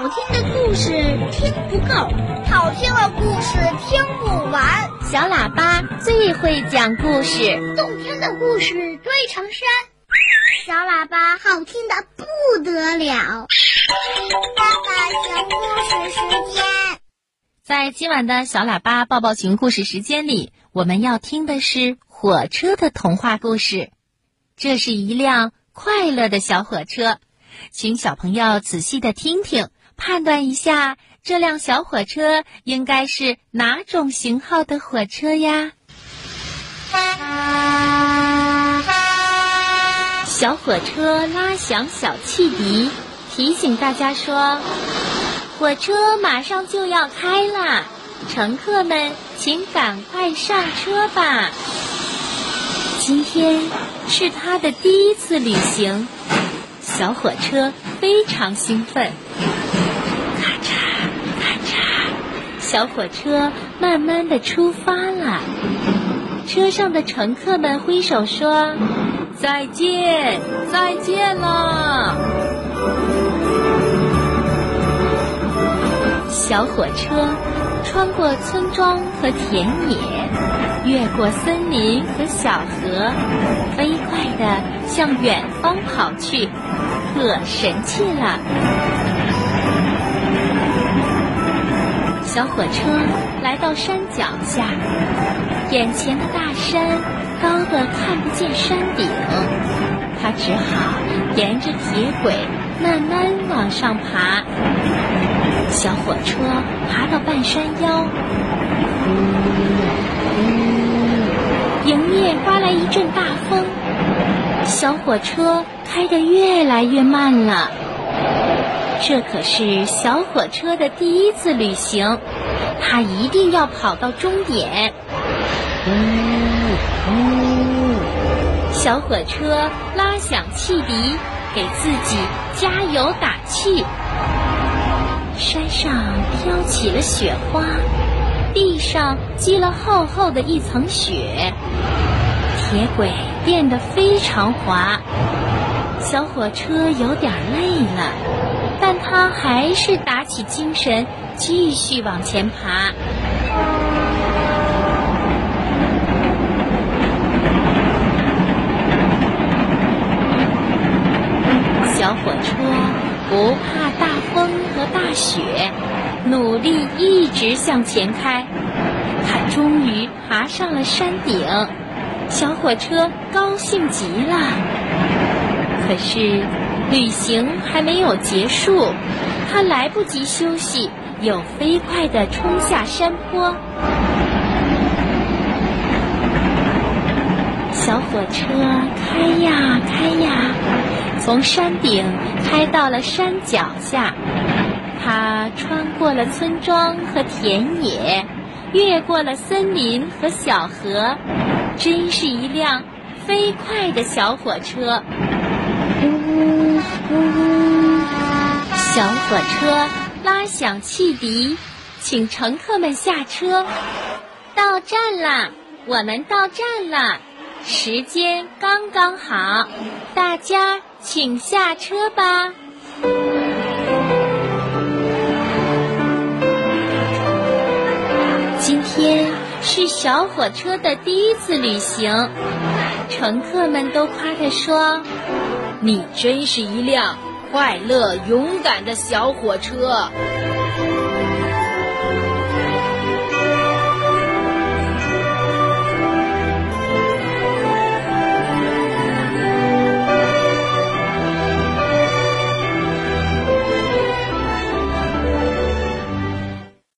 好听的故事听不够，好听的故事听不完。小喇叭最会讲故事，动听的故事堆成山。小喇叭好听的不得了。爸爸讲故事时间，在今晚的小喇叭抱抱熊故事时间里，我们要听的是火车的童话故事。这是一辆快乐的小火车，请小朋友仔细的听听，判断一下这辆小火车应该是哪种型号的火车呀？小火车拉响小汽笛，提醒大家说：“火车马上就要开啦，乘客们请赶快上车吧。”今天是他的第一次旅行，小火车非常兴奋。小火车慢慢的出发了。车上的乘客们挥手说：“再见，再见了。”小火车穿过村庄和田野，越过森林和小河，飞快地向远方跑去，可神气了！小火车来到山脚下，眼前的大山高得看不见山顶，它只好沿着铁轨慢慢往上爬。小火车爬到半山腰，迎面刮来一阵大风，小火车开得越来越慢了。这可是小火车的第一次旅行，它一定要跑到终点。呜呜小火车拉响汽笛，给自己加油打气。山上飘起了雪花，地上积了厚厚的一层雪，铁轨变得非常滑。小火车有点累了，但它还是打起精神，继续往前爬。小火车不怕大风和大雪，努力一直向前开。它终于爬上了山顶，小火车高兴极了。可是旅行还没有结束，它来不及休息，又飞快地冲下山坡。小火车开呀开呀。从山顶开到了山脚下，它穿过了村庄和田野，越过了森林和小河，真是一辆飞快的小火车。小火车拉响汽笛，请乘客们下车。到站啦！我们到站啦！时间刚刚好，大家。请下车吧。今天是小火车的第一次旅行，乘客们都夸他说：“你真是一辆快乐勇敢的小火车。”